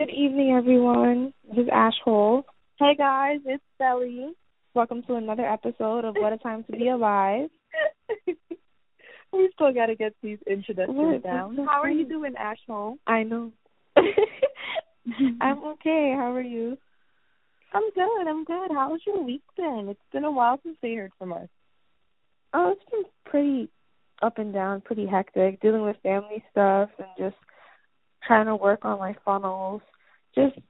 Good evening, everyone. This is Ash Hole. Hey guys, it's Sally. Welcome to another episode of What a Time to Be Alive. we still got to get these introductions down. How are you doing, Ash Hole? I know. I'm okay. How are you? I'm good. I'm good. How's your week been? It's been a while since they heard from us. Oh, it's been pretty up and down, pretty hectic, dealing with family stuff and just trying to work on my funnels. Just is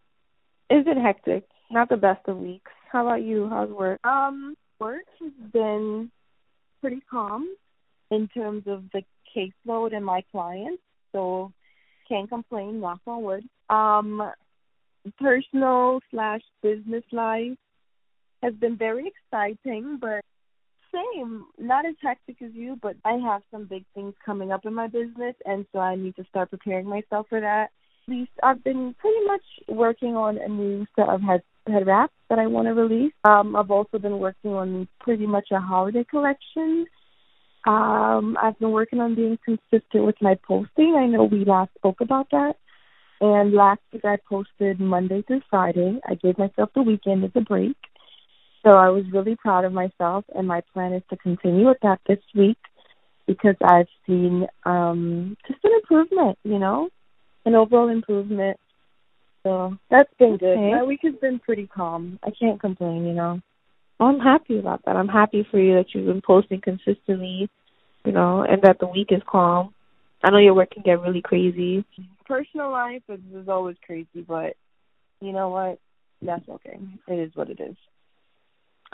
it's been hectic. Not the best of weeks. How about you? How's work? Um, work has been pretty calm in terms of the caseload and my clients, so can't complain. Knock on wood. Um, personal slash business life has been very exciting, but same. Not as hectic as you, but I have some big things coming up in my business, and so I need to start preparing myself for that. At least I've been pretty much working on a new set of head head wraps that I want to release. Um, I've also been working on pretty much a holiday collection. Um, I've been working on being consistent with my posting. I know we last spoke about that. And last week I posted Monday through Friday. I gave myself the weekend as a break. So I was really proud of myself and my plan is to continue with that this week because I've seen um just an improvement, you know? An overall improvement. So that's been good. My week has been pretty calm. I can't complain, you know. I'm happy about that. I'm happy for you that you've been posting consistently, you know, and that the week is calm. I know your work can get really crazy. Personal life is, is always crazy, but you know what? That's okay. It is what it is.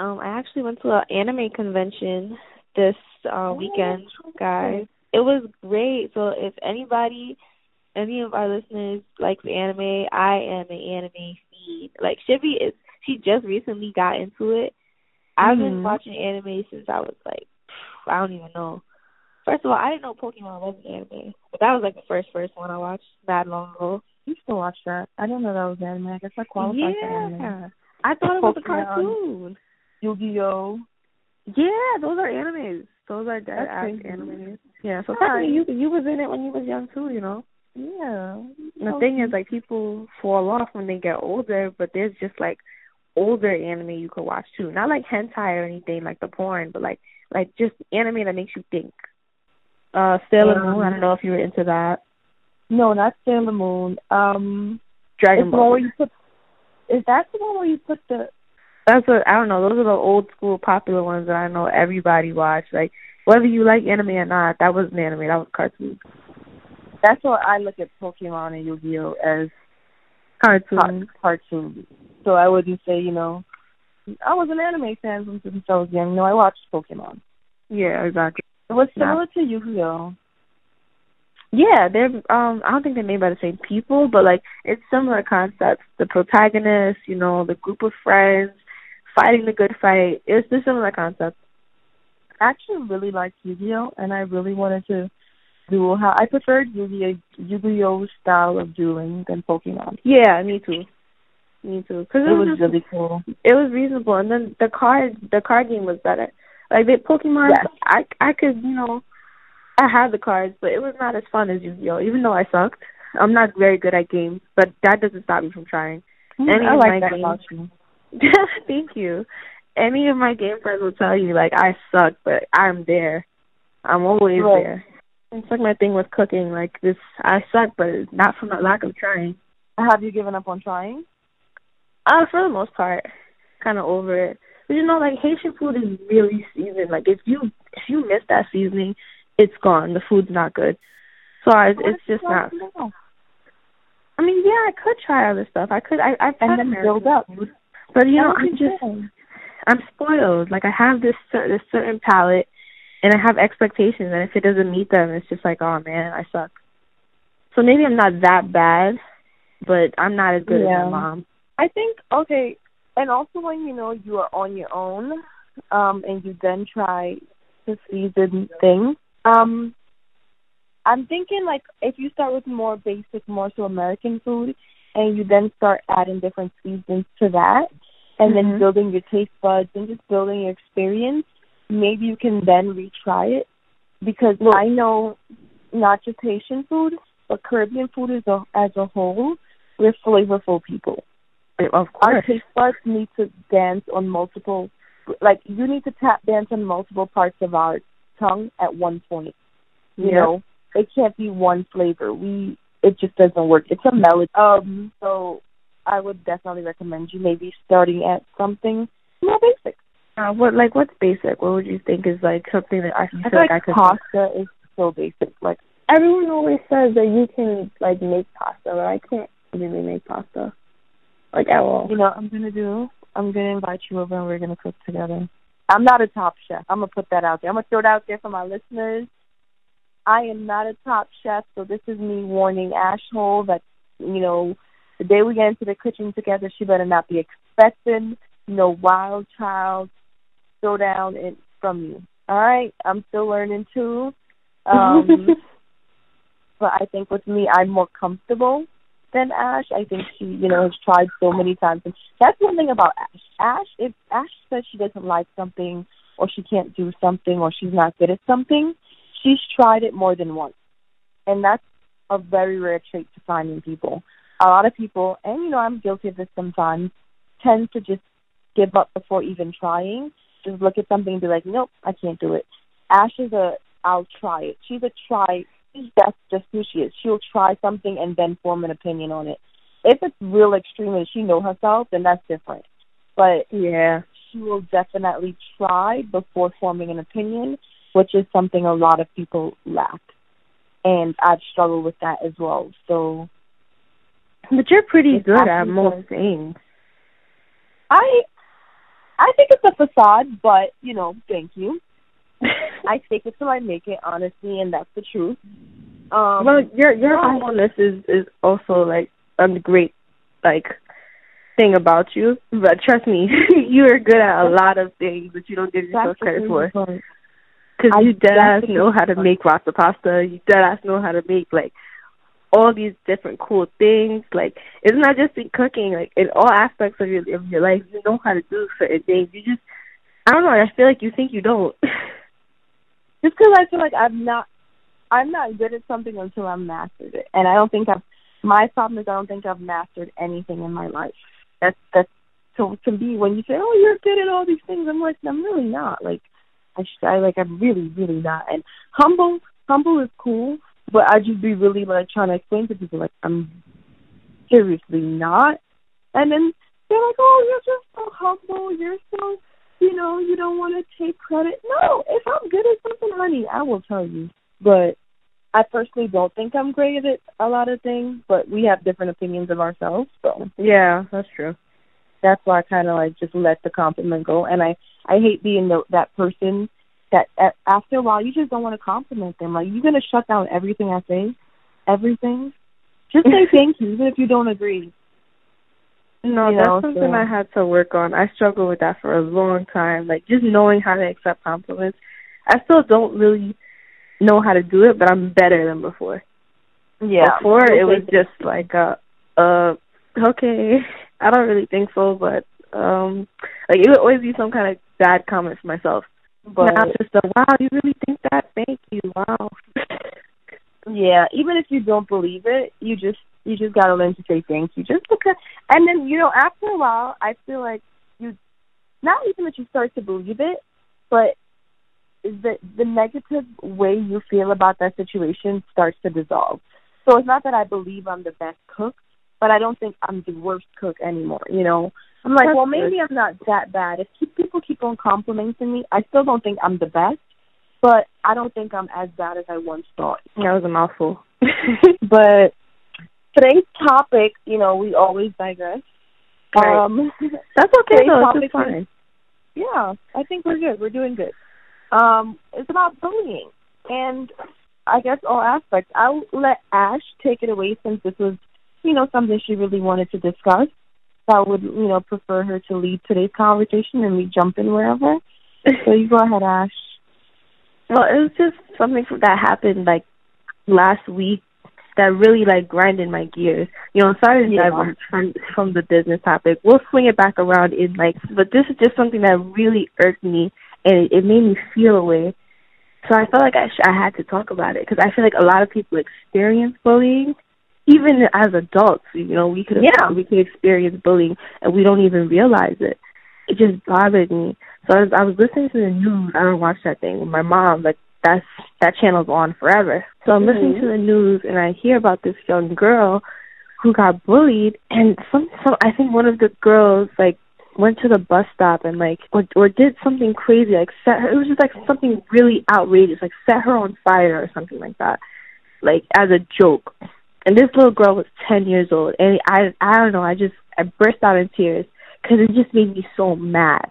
Um, I actually went to an anime convention this uh weekend, guys. It was great. So if anybody, any of our listeners likes anime, I am an anime fiend. Like Shivi is, she just recently got into it. I've been Mhm. watching anime since I was like, I don't even know. First of all, I didn't know Pokemon was an anime, but that was like the first first one I watched that long ago. Used to watch that. I didn't know that was anime. I guess I qualify for anime. yeah, I thought it was a Pokemon. cartoon. Yu-Gi-Oh. Yeah, those are animes. Those are dead ass animes. Yeah, so technically you you was in it when you was young too, you know. Yeah. The thing is like people fall off when they get older, but there's just like older anime you could watch too. Not like hentai or anything like the porn, but like like just anime that makes you think. Uh Sailor Um, Moon, I don't know if you were into that. No, not Sailor Moon. Um, Dragon Ball. where you put. Is that the one where you put the? That's what I don't know. Those are the old school popular ones that I know everybody watched. Like whether you like anime or not, that wasn't anime. That was cartoon. That's what I look at Pokemon and Yu-Gi-Oh as Cartoon. car- cartoons. So I wouldn't say, you know, I was an anime fan since I was young. No, I watched Pokemon. Yeah, exactly. It was Yeah. similar to Yu-Gi-Oh. Yeah, they're um I don't think they're made by the same people, but like it's similar concepts. The protagonist, you know, the group of friends, fighting the good fight. It's a similar concept. I actually really liked Yu-Gi-Oh, and I really wanted to duel. How I preferred Yu-Gi-Oh, Yu-Gi-Oh style of dueling than Pokemon. Yeah, me too. Me too. Cause It was just- really cool. it was reasonable, and then the card the card game was better. Like the Pokemon, Yes. I I could you know, I had the cards, but it was not as fun as Yu-Gi-Oh. Even though I sucked, I'm not very good at games, but that doesn't stop me from trying. Mm, Any I like that games- about you. Thank you. Any of my game friends will tell you like I suck, but I'm there. I'm always Right. there. It's like my thing with cooking. Like this, I suck, but it's not from a lack of trying. Have you given up on trying? Uh, for the most part, kind of over it. But you know, like Haitian food is really seasoned. Like if you if you miss that seasoning, it's gone. The food's not good. So I, it's just not. No. I mean, yeah, I could try other stuff. I could. I I've And then American build up. food, but you know, I'm just good. I'm spoiled. Like I have this cer- this certain palate, and I have expectations, and if it doesn't meet them, it's just like, oh man, I suck. So maybe I'm not that bad, but I'm not as good Yeah. as my mom. I think okay, and also when you know you are on your own, um, and you then try to season things, um, I'm thinking like if you start with more basic, more so American food, and you then start adding different seasons to that, and Mhm. then building your taste buds and just building your experience, maybe you can then retry it. Because I know not just Haitian food, but Caribbean food as a as a whole we're flavorful people. Of course. Our taste buds need to dance on multiple, like you need to tap dance on multiple parts of our tongue at one point. You Yeah. know, it can't be one flavor. We it just doesn't work. It's a melody. Um, so I would definitely recommend you maybe starting at something more basic. Uh, what like what's basic? What would you think is like something that I, I feel I feel like, I could pasta is so basic. Like everyone always says that you can like make pasta, but I can't really make pasta. Like at all. you know, what I'm gonna do. I'm gonna invite you over and we're gonna cook together. I'm not a top chef. I'm gonna put that out there. I'm gonna throw it out there for my listeners. I am not a top chef, so this is me warning Ashhole that you know the day we get into the kitchen together, she better not be expecting no wild child throwdown in from you. All right, I'm still learning too. Um, but I think with me, I'm more comfortable than Ash. I think she, you know, has tried so many times, and that's one thing about Ash. Ash, if Ash says she doesn't like something, or she can't do something, or she's not good at something, she's tried it more than once, and that's a very rare trait to find in people. A lot of people, and you know, I'm guilty of this sometimes, tend to just give up before even trying. Just look at something and be like, nope, I can't do it. Ash is a, I'll try it. She's a try She's that's just who she is. She'll try something and then form an opinion on it. If it's real extreme and she know herself, then that's different. But yeah. she will definitely try before forming an opinion, which is something a lot of people lack. And I've struggled with that as well. So But you're pretty It's good at most things. I I think it's a facade, but you know, thank you. I take it till I make it, honestly, and that's the truth. Um, well, your your yeah. humbleness is is also like a great like thing about you. But trust me, you are good at a lot of things that you don't give yourself that's credit for. Because you dead ass know how to make rasta pasta. You dead ass know how to make like all these different cool things. Like it's not just in cooking. Like in all aspects of your of your life, you know how to do certain things. You just I don't know. I feel like you think you don't. just because I feel like I'm not, I'm not good at something until I've mastered it, and I don't think I've. My problem is I don't think I've mastered anything in my life. That's that's so to be when you say, "Oh, you're good at all these things," I'm like, I'm really not. Like, I, I like I'm really really not. And humble, humble is cool, but I just be really like trying to explain to people like I'm seriously not. And then they're like, "Oh, you're just so humble. You're so." You know, you don't want to take credit. No, if I'm good at something, honey, I will tell you. But I personally don't think I'm great at a lot of things, but we have different opinions of ourselves, so yeah, that's true. that's why I kind of like just let the compliment go. And I I hate being the, that person that after a while you just don't want to compliment them. Like you're gonna shut down everything I say, everything. Just say thank you, even if you don't agree. No, You that's know, something so- I had to work on. I struggled with that for a long time. Like just knowing how to accept compliments. I still don't really know how to do it, but I'm better than before. Yeah. Before it was just like uh uh okay. I don't really think so, but um like it would always be some kind of bad comment for myself. But now just a wow, you really think that? Thank you. Wow. Yeah, even if you don't believe it, you just you just gotta learn to say thank you. Just because, and then you know, after a while, I feel like you, not even that you start to believe it, but the the negative way you feel about that situation starts to dissolve. So it's not that I believe I'm the best cook, but I don't think I'm the worst cook anymore. You know, I'm like, That's well, good. maybe I'm not that bad. If keep, people keep on complimenting me, I still don't think I'm the best, but I don't think I'm as bad as I once thought. That was a mouthful. But today's topic, you know, we always digress. Right. Um, That's okay though, it's fine. yeah, I think we're good. We're doing good. Um, it's about bullying, and I guess all aspects. I'll let Ash take it away since this was, you know, something she really wanted to discuss. So I would, you know, prefer her to lead today's conversation and we jump in wherever. So you go ahead, Ash. Well, it was just something that happened like last week that really like grinded my gears. You know, sorry to Yeah. divert from from the business topic. We'll swing it back around in like, but this is just something that really irked me and it, it made me feel a way. So I felt like I sh- I had to talk about it because I feel like a lot of people experience bullying, even as adults, you know, we could yeah. we could experience bullying and we don't even realize it. It just bothered me. So I was, I was listening to the news. I don't watch that thing with my mom, but that's that channel's on forever. So I'm mm-hmm. listening to the news and I hear about this young girl who got bullied and some some I think one of the girls like went to the bus stop and like or or did something crazy like set her it was just like something really outrageous like set her on fire or something like that like as a joke and this little girl was 10 years old and i i don't know i just i burst out in tears because it just made me so mad.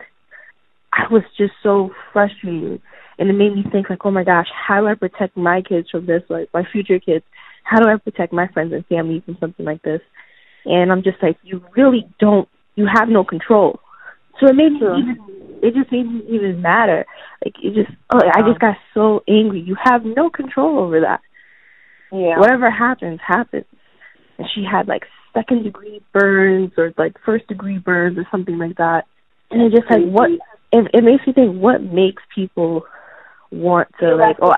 I was just so frustrated and it made me think like oh my gosh how do i protect my kids from this like my future kids? How do i protect my friends and family from something like this? And i'm just like you really don't you have no control. So it made me even it just made me even madder. Like it just oh i just got so angry. You have no control over that yeah. Whatever happens, happens. And she had like second degree burns or like first degree burns or something like that. And it just like what it, it makes me think what makes people want to like oh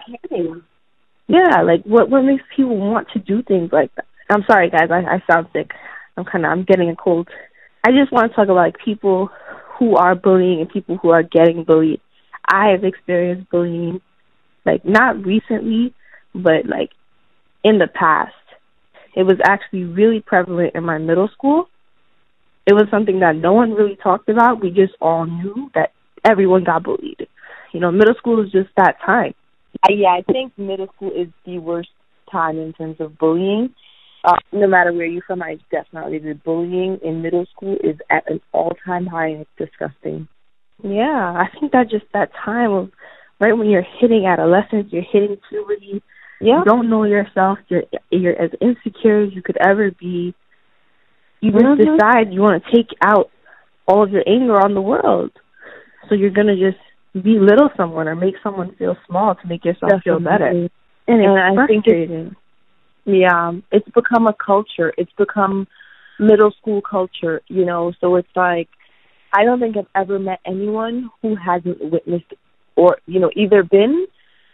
yeah like what what makes people want to do things like that i'm sorry guys i i sound sick i'm kind of i'm getting a cold i just want to talk about like people who are bullying and people who are getting bullied i have experienced bullying like not recently but like in the past. It was actually really prevalent in my middle school. It was something that no one really talked about. We just all knew that everyone got bullied. You know, middle school is just that time. Yeah, I think middle school is the worst time in terms of bullying. Uh, no matter where you're from, I definitely the bullying in middle school is at an all-time high, and it's disgusting. Yeah, I think that just that time of right when you're hitting adolescence, you're hitting puberty, yeah. You don't know yourself. You're you're as insecure as you could ever be. You just mm-hmm. decide you want to take out all of your anger on the world. So you're gonna just belittle someone or make someone feel small to make yourself Definitely. feel better. And, and it's I think it's, yeah, it's become a culture. It's become middle school culture, you know. So it's like I don't think I've ever met anyone who hasn't witnessed or you know either been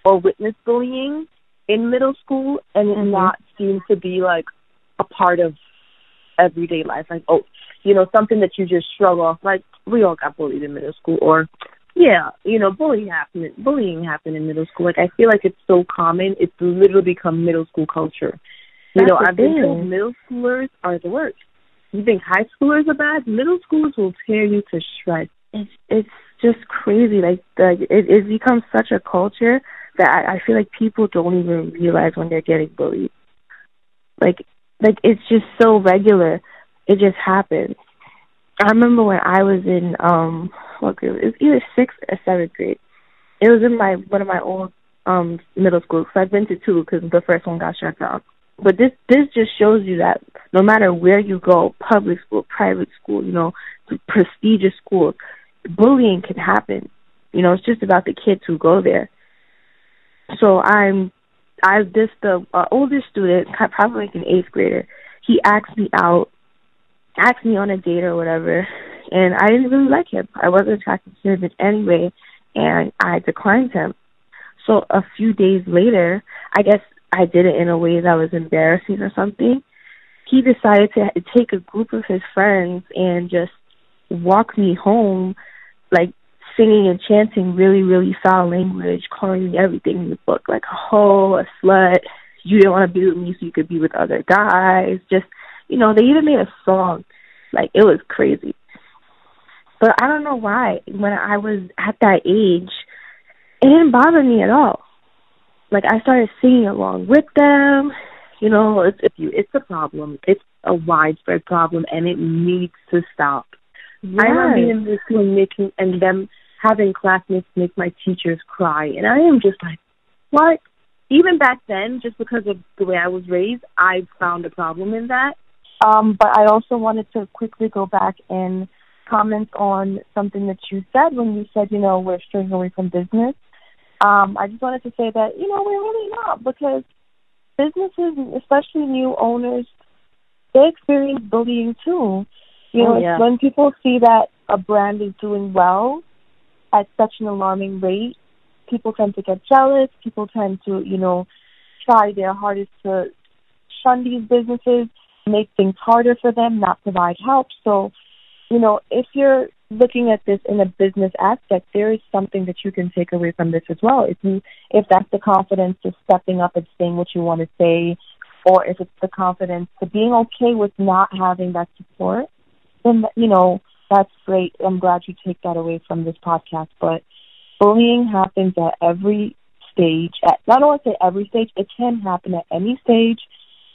or witnessed bullying in middle school and mm-hmm. not seem to be like a part of everyday life. Like, oh, you know, something that you just shrug off. Like, we all got bullied in middle school, or yeah, you know, bullying happened. Bullying happened in middle school. Like, I feel like it's so common. It's literally become middle school culture. You That's know, I've been told middle schoolers are the worst. You think high schoolers are bad? Middle schoolers will tear you to shreds. It's it's just crazy. Like like it it become such a culture that I, feel like people don't even realize when they're getting bullied. Like like it's just so regular. It just happens. I remember when I was in um what grade? It was either sixth or seventh grade. It was in my one of my old um middle schools. So I've been to two because the first one got shut down. But this this just shows you that no matter where you go, public school, private school, you know, prestigious school, bullying can happen. You know, it's just about the kids who go there. So I'm, I this the uh, oldest student, probably like an eighth grader. He asked me out, asked me on a date or whatever, and I didn't really like him. I wasn't attracted to him in any way, and I declined him. So a few days later, I guess I did it in a way that was embarrassing or something. He decided to take a group of his friends and just walk me home, like singing and chanting really, really foul language, calling me everything in the book, like a hoe, a slut. You didn't want to be with me so you could be with other guys. Just, you know, they even made a song. Like, it was crazy. But I don't know why. When I was at that age, it didn't bother me at all. Like, I started singing along with them. You know, it's, if you, it's a problem. It's a widespread problem, and it needs to stop. Yes. I remember being in this school making and them having classmates make my teachers cry. And I am just like, what? Even back then, just because of the way I was raised, I found a problem in that. Um, but I also wanted to quickly go back and comment on something that you said when you said, you know, we're straying away from business. Um, I just wanted to say that, you know, we're really not because businesses, especially new owners, they experience bullying too. You know, oh, yeah. when people see that a brand is doing well, at such an alarming rate, people tend to get jealous. People tend to, you know, try their hardest to shun these businesses, make things harder for them, not provide help. So, you know, if you're looking at this in a business aspect, there is something that you can take away from this as well. If you if that's the confidence to stepping up and saying what you want to say, or if it's the confidence to being okay with not having that support, then you know that's great. I'm glad you take that away from this podcast. But bullying happens at every stage. At not only say every stage, it can happen at any stage,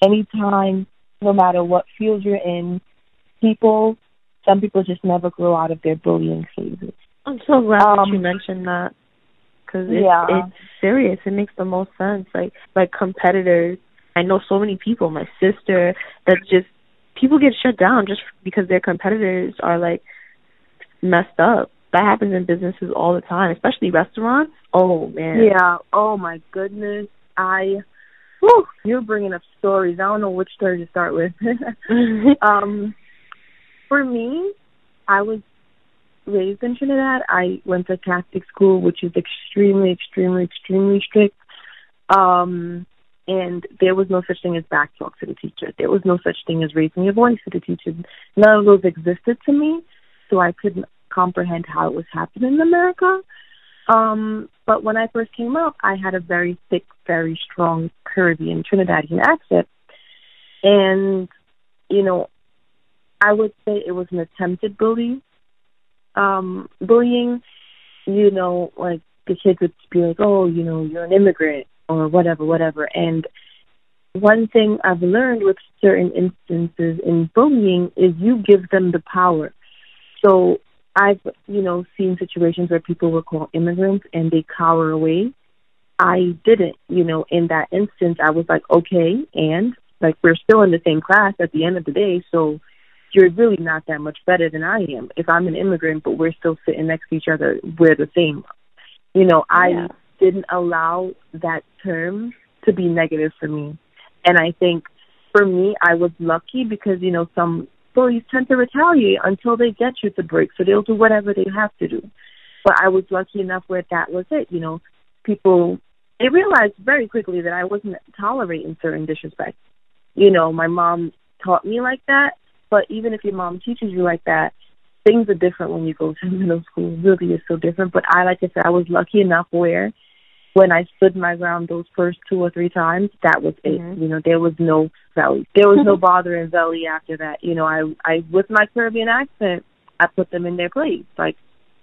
anytime, no matter what field you're in. People some people just never grow out of their bullying phases. I'm so glad um, that you mentioned that because it's, yeah. it's serious. It makes the most sense. Like like competitors, I know so many people. My sister that just people get shut down just because their competitors are like messed up. That happens in businesses all the time, especially restaurants. Oh man. Yeah. Oh my goodness. I. Whew, you're bringing up stories. I don't know which story to start with. um, for me, I was raised in Trinidad. I went to Catholic school, which is extremely, extremely, extremely strict. Um, and there was no such thing as backtalk to the teacher. There was no such thing as raising your voice to the teacher. None of those existed to me, so I couldn't comprehend how it was happening in America. Um, but when I first came up, I had a very thick, very strong Caribbean Trinidadian accent. And, you know, I would say it was an attempted bully. Um, bullying, you know, like the kids would be like, "Oh, you know, you're an immigrant," or whatever, whatever. And one thing I've learned with certain instances in bullying is you give them the power. So I've, you know, seen situations where people were called immigrants and they cower away. I didn't, you know, in that instance, I was like, okay, and like we're still in the same class at the end of the day, so you're really not that much better than I am. If I'm an immigrant, but we're still sitting next to each other, we're the same. You know, I yeah. Didn't allow that term to be negative for me. And I think for me, I was lucky because, you know, some bullies tend to retaliate until they get you to break. So they'll do whatever they have to do. But I was lucky enough where that was it. You know, people, they realized very quickly that I wasn't tolerating certain disrespect. You know, my mom taught me like that but even if your mom teaches you like that, things are different when you go to middle school. It really is so different. But I, like I said, I was lucky enough where when I stood my ground those first two or three times, that was it. Mm-hmm. You know, there was no valley. There was no bother in valley after that. You know, I, I, with my Caribbean accent, I put them in their place. Like,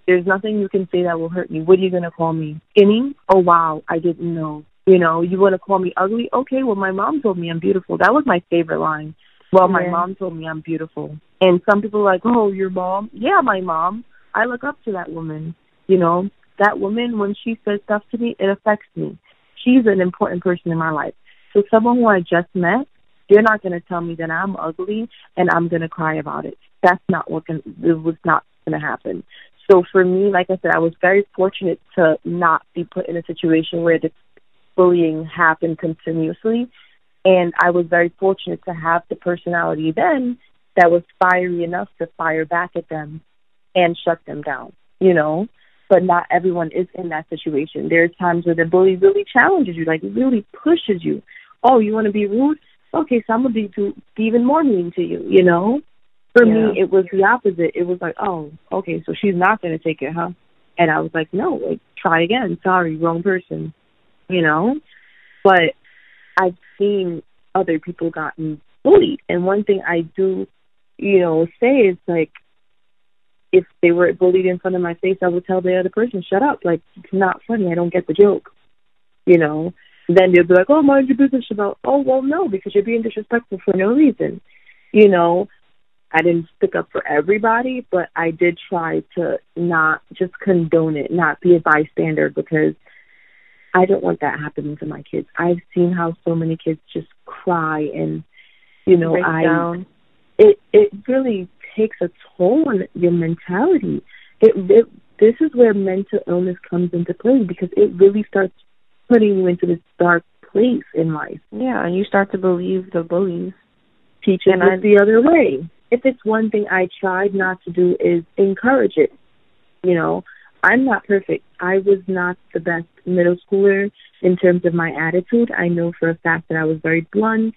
there's nothing you can say that will hurt me. What are you going to call me? Skinny? Oh, wow. I didn't know. You know, you want to call me ugly? Okay, well, my mom told me I'm beautiful. That was my favorite line. Well, my yeah. mom told me I'm beautiful. And some people are like, oh, your mom? Yeah, my mom. I look up to that woman. You know, that woman, when she says stuff to me, it affects me. She's an important person in my life. So someone who I just met, they're not going to tell me that I'm ugly and I'm going to cry about it. That's not what can, it was not going to happen. So for me, like I said, I was very fortunate to not be put in a situation where the bullying happened continuously and I was very fortunate to have the personality then that was fiery enough to fire back at them and shut them down, you know? But not everyone is in that situation. There's times where the bully really challenges you, like really pushes you. Oh, you want to be rude? Okay, so I'm gonna be, to, be even more mean to you, you know? For yeah. me, it was the opposite. It was like, oh, okay, so she's not gonna take it, huh? And I was like, no, like try again. Sorry, wrong person, you know? But I've seen other people gotten bullied. And one thing I do, you know, say is like, if they were bullied in front of my face, I would tell the other person, "Shut up! Like it's not funny. I don't get the joke." You know. Then they'll be like, "Oh, mind your business about." Oh, well, no, because you're being disrespectful for no reason. You know. I didn't stick up for everybody, but I did try to not just condone it, not be a bystander because I don't want that happening to my kids. I've seen how so many kids just cry and you know, Break I down. it it really takes a toll on your mentality. It, it this is where mental illness comes into play because it really starts putting you into this dark place in life. Yeah, and you start to believe the bullies. Teaching and us the other way. If it's one thing I tried not to do is encourage it. You know, I'm not perfect. I was not the best middle schooler in terms of my attitude. I know for a fact that I was very blunt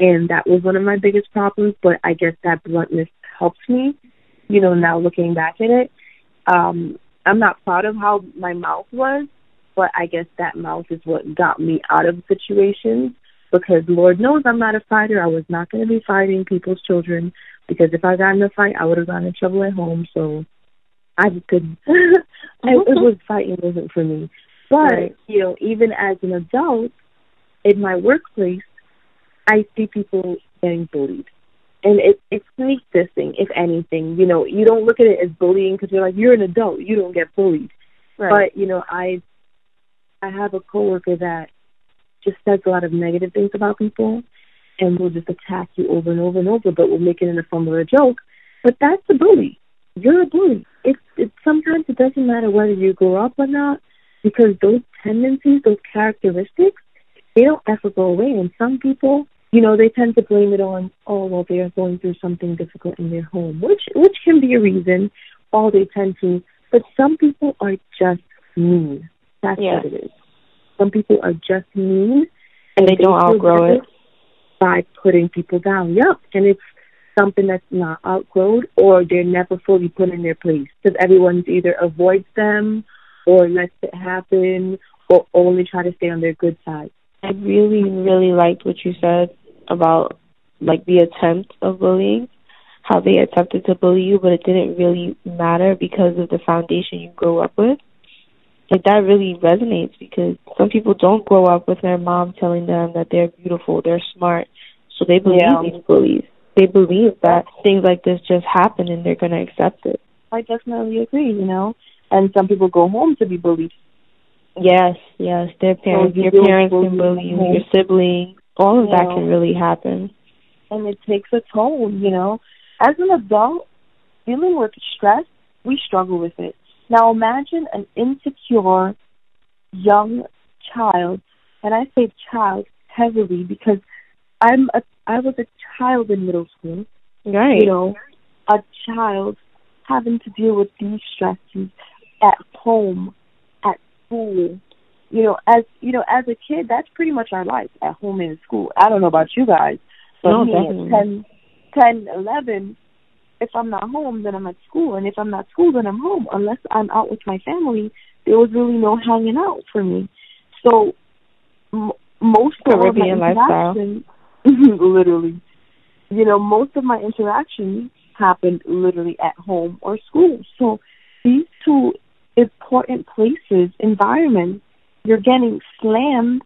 And that was one of my biggest problems, but I guess that bluntness helps me, you know, now looking back at it. Um, I'm not proud of how my mouth was, but I guess that mouth is what got me out of situations because Lord knows I'm not a fighter. I was not going to be fighting people's children because if I got in a fight, I would have gotten in trouble at home. So I just couldn't. I, it was fighting wasn't for me. But right. you know, even as an adult, in my workplace, I see people getting bullied, and it it's this thing. If anything, you know, you don't look at it as bullying because you're like you're an adult, you don't get bullied. Right. But you know, I I have a coworker that just says a lot of negative things about people and will just attack you over and over and over, but will make it in the form of a joke. But that's a bully. You're a bully. It's it sometimes it doesn't matter whether you grow up or not, because those tendencies, those characteristics, they don't ever go away. And some people, you know, they tend to blame it on, oh well, they are going through something difficult in their home, which which can be a reason. All they tend to, but some people are just mean. That's yeah. what it is. Some people are just mean, and they, they don't outgrow it by putting people down. Yep, and it's something that's not outgrown, or they're never fully put in their place because everyone's either avoids them or lets it happen, or only try to stay on their good side. I really, really liked what you said about like the attempt of bullying, how they attempted to bully you, but it didn't really matter because of the foundation you grew up with like that really resonates because some people don't grow up with their mom telling them that they're beautiful, they're smart, so they believe yeah. these bullies. They believe that things like this just happen and they're going to accept it. I definitely agree, you know. And some people go home to be bullied. Yes, yes, their parents, so your parents can bully you, your siblings, all of you that know, can really happen. And it takes a toll, you know. As an adult, dealing with stress, we struggle with it now imagine an insecure young child, and I say child heavily because I'm a I was a child in middle school. Right. You know, a child having to deal with these stresses at home, at school. You know, as you know, as a kid, that's pretty much our life at home and in school. I don't know about you guys, but no, me at 10, 10, 11, if I'm not home, then I'm at school, and if I'm not school, then I'm home. Unless I'm out with my family, there was really no hanging out for me. So m- most of my interactions, literally, you know, most of my interactions happened literally at home or school. So these two important places, environments, you're getting slammed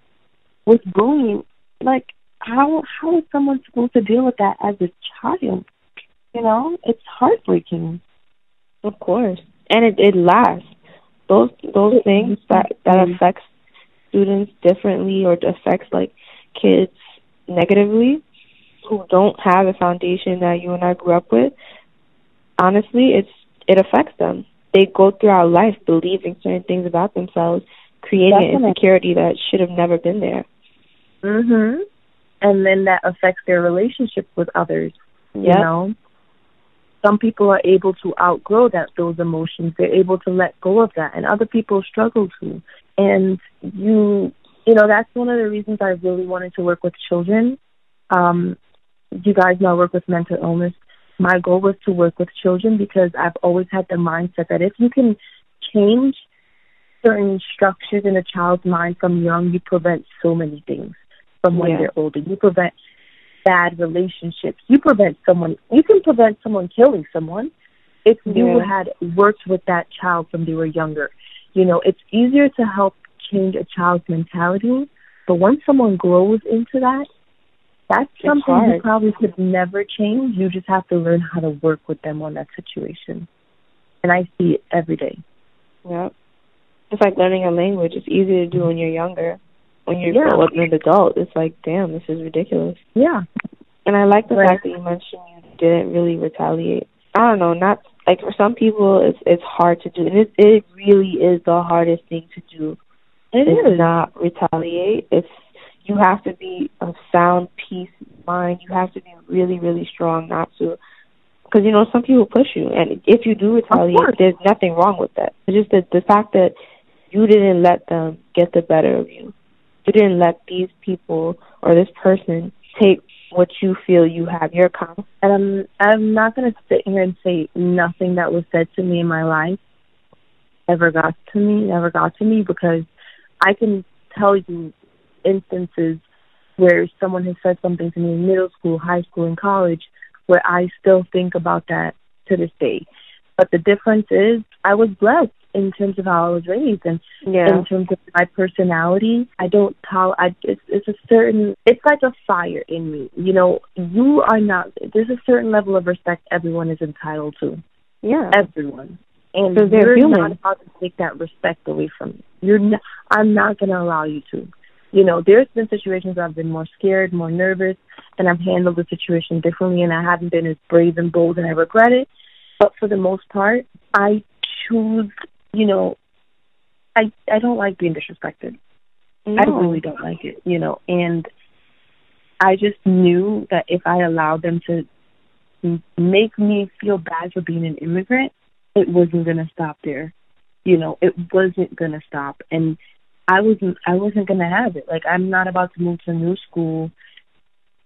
with bullying. Like, how how is someone supposed to deal with that as a child? You know, it's heartbreaking. Of course, and it it lasts. Those those things that that affects students differently or affects like kids negatively who don't have a foundation that you and I grew up with. Honestly, it's it affects them. They go throughout life believing certain things about themselves, creating Definitely. insecurity that should have never been there. Mhm. And then that affects their relationship with others. Yep. You know, some people are able to outgrow that those emotions they're able to let go of that and other people struggle to and you you know that's one of the reasons i really wanted to work with children um you guys know i work with mental illness my goal was to work with children because i've always had the mindset that if you can change certain structures in a child's mind from young you prevent so many things from when yeah. they're older you prevent bad relationships. You prevent someone. You can prevent someone killing someone if you had worked with that child from they were younger. You know, it's easier to help change a child's mentality, but once someone grows into that, that's it's something hard. you probably could never change. You just have to learn how to work with them on that situation. And I see it every day. Yeah. It's like learning a language. It's easy to do when you're younger when you're yeah. an adult, it's like, damn, this is ridiculous. Yeah. And I like the right. fact that you mentioned you didn't really retaliate. I don't know, not like for some people it's it's hard to do and it it really is the hardest thing to do. It is is. not retaliate. It's you have to be of sound peace mind. You have to be really, really strong not to because you know some people push you, and if you do retaliate, there's nothing wrong with that. It's just the the fact that you didn't let them get the better of you you didn't let these people or this person take what you feel you have your confidence. And I'm I'm not gonna sit here and say nothing that was said to me in my life ever got to me, never got to me because I can tell you instances where someone has said something to me in middle school, high school, and college where I still think about that to this day. But the difference is I was blessed in terms of how I was raised and yeah. in terms of my personality. I don't tell I it's it's a certain it's like a fire in me. You know, you are not there's a certain level of respect everyone is entitled to. Yeah. Everyone. And so you're human. not about to take that respect away from me. You're not I'm not gonna allow you to. You know, there's been situations where I've been more scared, more nervous, and I've handled the situation differently and I haven't been as brave and bold and I regret it. But for the most part, I choose, you know, I I don't like being disrespected. No. I really don't like it, you know, and I just knew that if I allowed them to make me feel bad for being an immigrant, it wasn't going to stop there. You know, it wasn't going to stop. And I wasn't I wasn't going to have it. Like I'm not about to move to a new school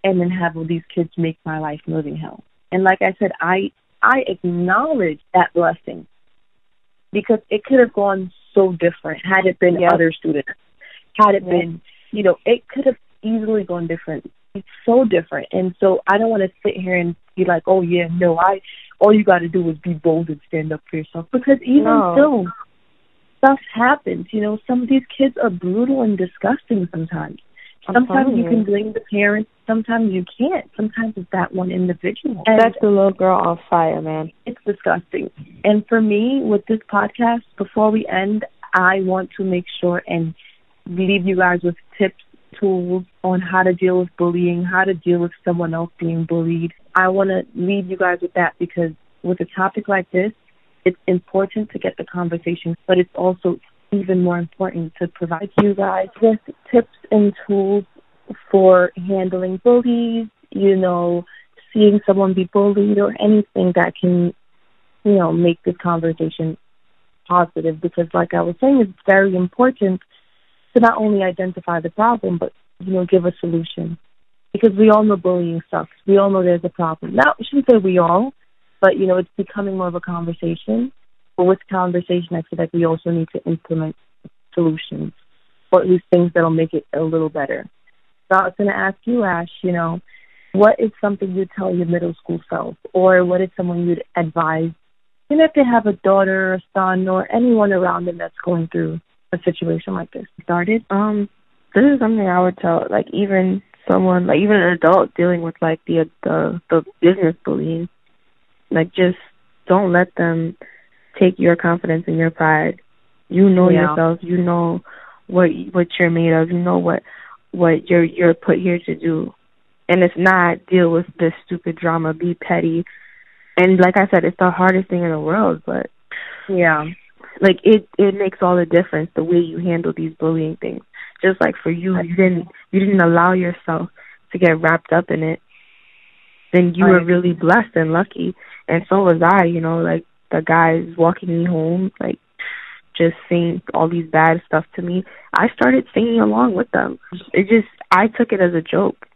and then have all these kids make my life living hell. And like I said, I I acknowledge that blessing because it could have gone so different had it been yep. other students. Had it yep. been, you know, it could have easily gone different. It's so different. And so I don't want to sit here and be like, oh, yeah, no, I, all you got to do is be bold and stand up for yourself. Because even no. so, stuff happens. You know, some of these kids are brutal and disgusting sometimes. Sometimes you can blame the parents. Sometimes you can't. Sometimes it's that one individual. And That's the little girl on fire, man. It's disgusting. And for me, with this podcast, before we end, I want to make sure and leave you guys with tips, tools on how to deal with bullying, how to deal with someone else being bullied. I want to leave you guys with that because with a topic like this, it's important to get the conversation, but it's also even more important to provide you guys with tips and tools for handling bullies, you know, seeing someone be bullied or anything that can, you know, make this conversation positive because like I was saying, it's very important to not only identify the problem but, you know, give a solution. Because we all know bullying sucks. We all know there's a problem. Now I shouldn't say we all, but you know, it's becoming more of a conversation but with conversation, I feel like we also need to implement solutions, or at least things that'll make it a little better. So I was going to ask you, Ash, you know, what is something you'd tell your middle school self, or what is someone you'd advise, even if they have a daughter or a son or anyone around them that's going through a situation like this? Started. Um, this is something I would tell, like even someone, like even an adult dealing with like the the the business bullying, like just don't let them take your confidence and your pride. You know yeah. yourself. You know what what you're made of. You know what what you're you're put here to do. And it's not deal with this stupid drama, be petty. And like I said, it's the hardest thing in the world, but yeah. Like it it makes all the difference the way you handle these bullying things. Just like for you, you didn't you didn't allow yourself to get wrapped up in it. Then you were really blessed and lucky. And so was I, you know, like the guys walking me home, like just saying all these bad stuff to me, I started singing along with them. It just I took it as a joke.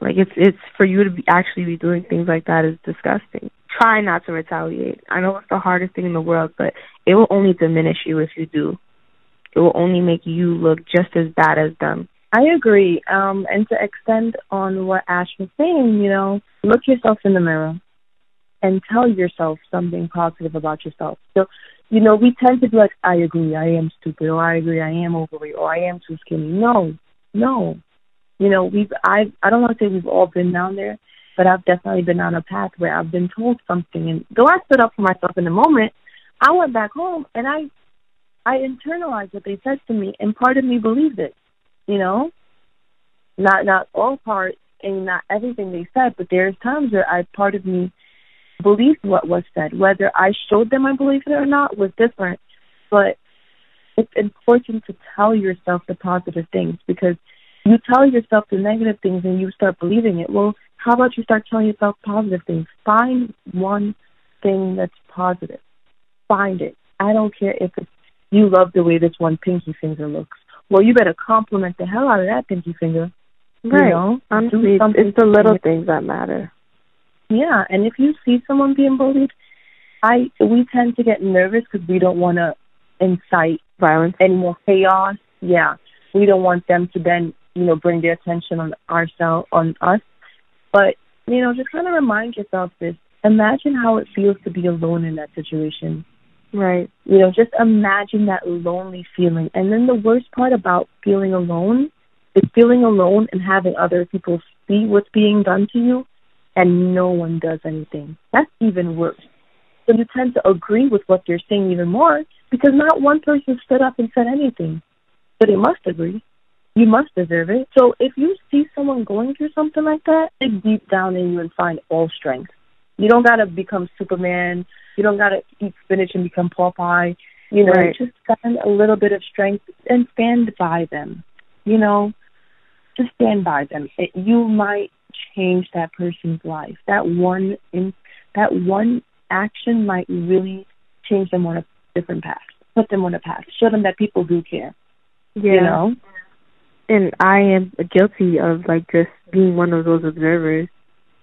Like it's it's for you to be actually be doing things like that is disgusting. Try not to retaliate. I know it's the hardest thing in the world, but it will only diminish you if you do. It will only make you look just as bad as them. I agree. Um, and to extend on what Ash was saying, you know, look yourself in the mirror and tell yourself something positive about yourself. So, you know, we tend to be like, I agree, I am stupid, or I agree, I am overweight, or I am too skinny. No, no. You know, we've I I don't want to say we've all been down there, but I've definitely been on a path where I've been told something and though I stood up for myself in the moment, I went back home and I I internalized what they said to me and part of me believed it. You know? Not not all parts and not everything they said, but there's times where I part of me believed what was said. Whether I showed them I believed it or not was different. But it's important to tell yourself the positive things because you tell yourself the negative things and you start believing it. Well, how about you start telling yourself positive things? Find one thing that's positive. Find it. I don't care if it's you love the way this one pinky finger looks. Well, you better compliment the hell out of that pinky finger. Right. You know? Honestly, it's, it's the little things that matter. Yeah, and if you see someone being bullied, I we tend to get nervous because we don't want to incite violence, any more chaos. Yeah, we don't want them to then you know bring their attention on ourselves on us. But you know, just kind of remind yourself this. Imagine how it feels to be alone in that situation. Right. You know, just imagine that lonely feeling. And then the worst part about feeling alone is feeling alone and having other people see what's being done to you and no one does anything. That's even worse. So you tend to agree with what they're saying even more because not one person stood up and said anything. So they must agree. You must deserve it. So if you see someone going through something like that, dig deep down in you and find all strength. You don't gotta become Superman. You don't gotta eat spinach and become Popeye. You know, right. just find a little bit of strength and stand by them. You know, just stand by them. It, you might change that person's life. That one in that one action might really change them on a different path. Put them on a path. Show them that people do care. Yeah. You know? And I am guilty of like just being one of those observers.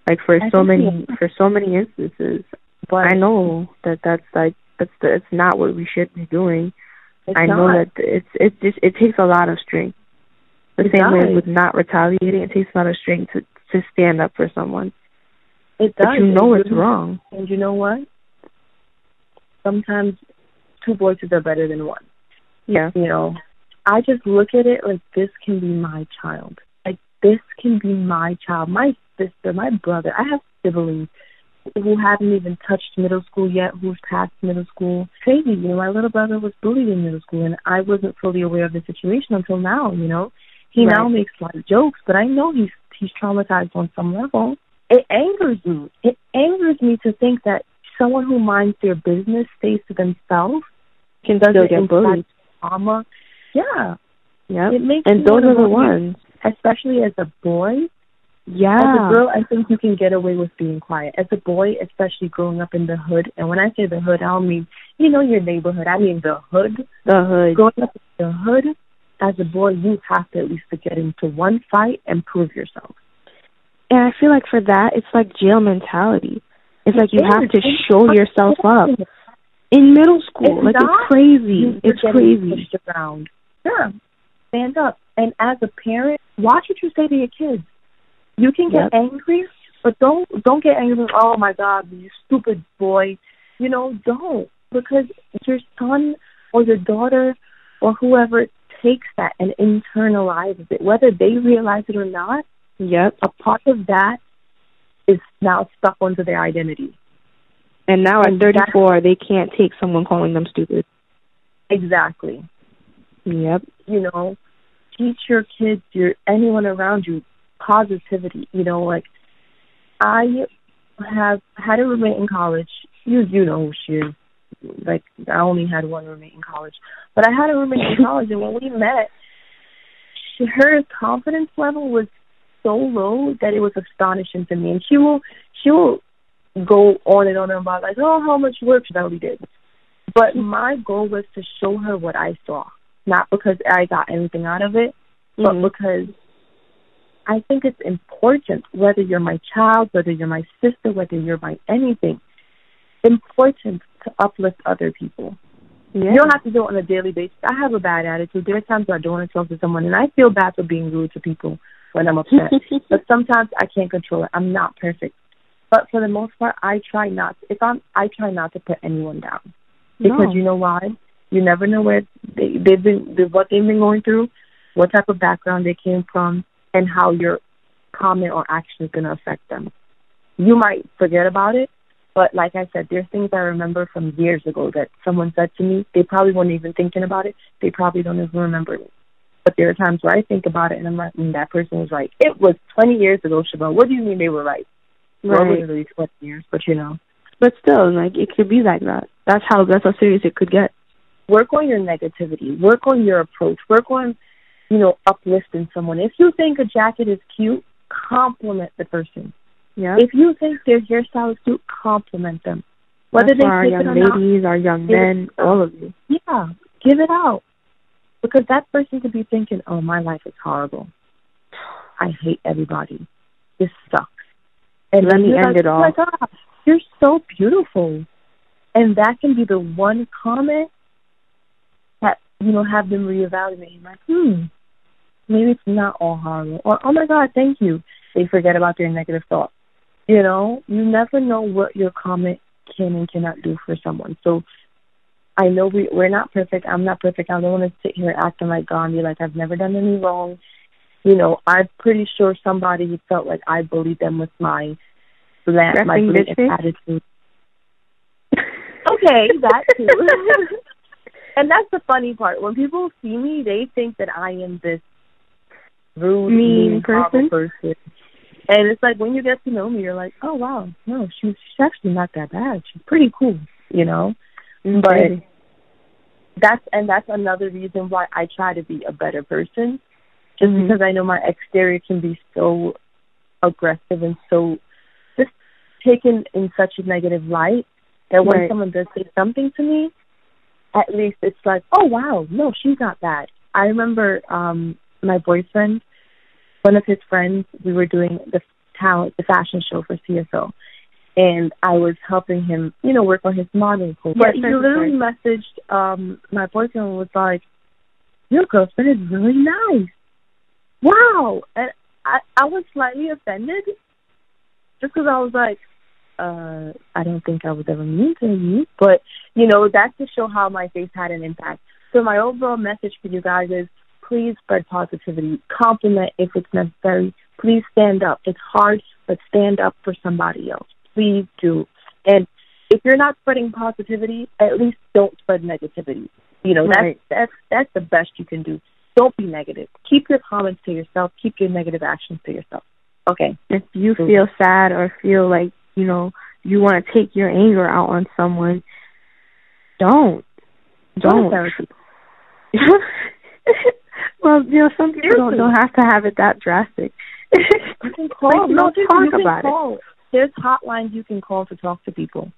Like for I so many for so many instances. But I know that that's like that's the, it's not what we should be doing. I know not. that it's it just it takes a lot of strength. The It same way with not retaliating, it takes a lot of strength to to stand up for someone. it does. But you know it's wrong. And you know what? Sometimes two voices are better than one. Yeah. You know, I just look at it like this can be my child. Like this can be my child, my sister, my brother. I have siblings who haven't even touched middle school yet, who's past middle school. Crazy, you know, my little brother was bullied in middle school and I wasn't fully aware of the situation until now, you know. He Right. now makes a lot of jokes, but I know he's he's traumatized on some level. It angers me. It angers me to think that someone who minds their business stays to themselves Can still get bullied. trauma. Yeah. Yep. It makes And those are the ones. Especially as a boy. Yeah. As a girl, I think you can get away with being quiet. As a boy, especially growing up in the hood, and when I say the hood, I don't mean, you know, your neighborhood. I mean the hood. the hood. Growing up in the hood, as a boy, you have to at least to get into one fight and prove yourself. And I feel like for that, it's like jail mentality. It's like you have to show yourself up in middle school. It's like it's crazy. It's crazy. Around. Yeah. Stand up. And as a parent, watch what you say to your kids. You can get Yep. angry, but don't don't get angry. Oh my God, you stupid boy. You know, don't because your son or your daughter or whoever takes that and internalizes it, whether they realize it or not. Yep. A part of that is now stuck onto their identity. And now at And that- 34, they can't take someone calling them stupid. Exactly. Yep. you know, teach your kids, your anyone around you, positivity. You know, like I have had a roommate in college. You you know who she is. Like I only had one roommate in college, but I had a roommate in college, and when we met, she, her confidence level was so low that it was astonishing to me. And she will she will go on and on about like, oh, how much work she already did. But my goal was to show her what I saw, not because I got anything out of it, but Mhm. because I think it's important, whether you're my child, whether you're my sister, whether you're my anything, important to uplift other people. Yeah. You don't have to do it on a daily basis. I have a bad attitude. There are times where I don't want to talk to someone, and I feel bad for being rude to people when I'm upset. but sometimes I can't control it. I'm not perfect, but for the most part, I try not. If I'm, I try not to put anyone down because No. you know why? You never know where they, they've been, what they've been going through, what type of background they came from, and how your comment or action is going to affect them. You might forget about it, but like I said, there's things I remember from years ago that someone said to me. They probably weren't even thinking about it. They probably don't even remember it. But there are times where I think about it and I'm like, mm, that person was right. It was 20 years ago, Shabelle. What do you mean they were right? Right. was really 20 years, but you know. But still, like it could be like that. That's how that's how serious it could get. work on your negativity, work on your approach, work on, you know, uplifting someone. If you think a jacket is cute, compliment the person. Yeah. If you think their hairstyle is cute, compliment them. Whether That's they our young it or not, ladies, our young give it men, all of you. yeah, give it out. Because that person could be thinking, oh, my life is horrible. I hate everybody. This sucks. And let me end like, it all. Oh my God, you're so beautiful. And that can be the one comment that, you know, have them reevaluate. Like, hmm, maybe it's not all horrible. Or, oh my God, thank you. They forget about their negative thoughts. You know, you never know what your comment can and cannot do for someone. So I know we we're not perfect. I'm not perfect. I don't want to sit here acting like Gandhi, like I've never done any wrong. You know, I'm pretty sure somebody felt like I bullied them with my bland, my blatant attitude. okay, that too. and that's the funny part. When people see me, they think that I am this rude, mean, mean person. person. And it's like when you get to know me, you're like, oh wow, no, she's she's actually not that bad. She's pretty cool, you know. Mm-hmm. But that's and that's another reason why I try to be a better person, just mm-hmm. because I know my exterior can be so aggressive and so just taken in such a negative light that when right. someone does say something to me, at least it's like, oh wow, no, she's not bad. I remember um my boyfriend one of his friends, we were doing the talent, the fashion show for CSO, and I was helping him, you know, work on his modeling course. But he literally messaged um my boyfriend was like, "Your girlfriend is really nice." Wow, and I I was slightly offended, just because I was like, uh, I don't think I was ever mean to you, but you know, that's to show how my face had an impact. So my overall message for you guys is please spread positivity. Compliment if it's necessary. Please stand up. It's hard, but stand up for somebody else. Please do. And if you're not spreading positivity, at least don't spread negativity. You know, right. that's that's that's the best you can do. Don't be negative. Keep your comments to yourself. Keep your negative actions to yourself. Okay. If you feel sad or feel like, you know, you want to take your anger out on someone, don't. Don't. well, you know, some people don't don't have to have it that drastic. you can call. like, no, talk you can about call. it. There's hotlines you can call to talk to people.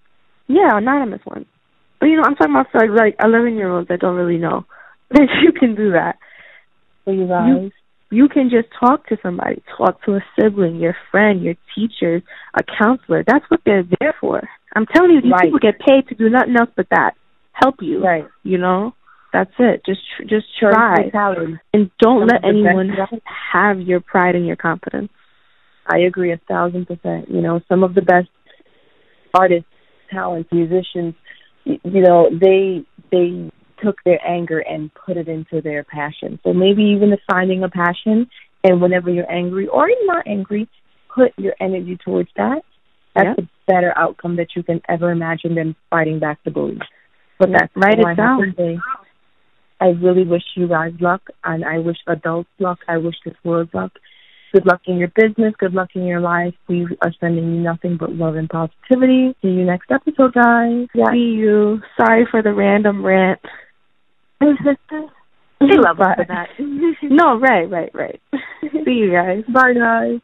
Yeah, anonymous ones. But you know, I'm talking about for like eleven year olds that don't really know. That you can do that. For you guys. You, you can just talk to somebody, talk to a sibling, your friend, your teachers, a counselor. That's what they're there for. I'm telling you, these right. people get paid to do nothing else but that. Help you. Right. You know? That's it. Just tr- just try. And don't let anyone have your pride and your confidence. I agree a thousand percent. You know, some of the best artists, talents, musicians, you know, they they took their anger and put it into their passion. So maybe even if finding a passion and whenever you're angry or you're not angry, put your energy towards that. That's a better outcome that you can ever imagine than fighting back the bullies. But that's write it down. have to say. I really wish you guys luck, and I wish adults luck. I wish this world luck. Good luck in your business. Good luck in your life. We are sending you nothing but love and positivity. See you next episode, guys. Yeah. See you. Sorry for the random rant. they love us for that. no, right, right, right. See you guys. Bye, guys.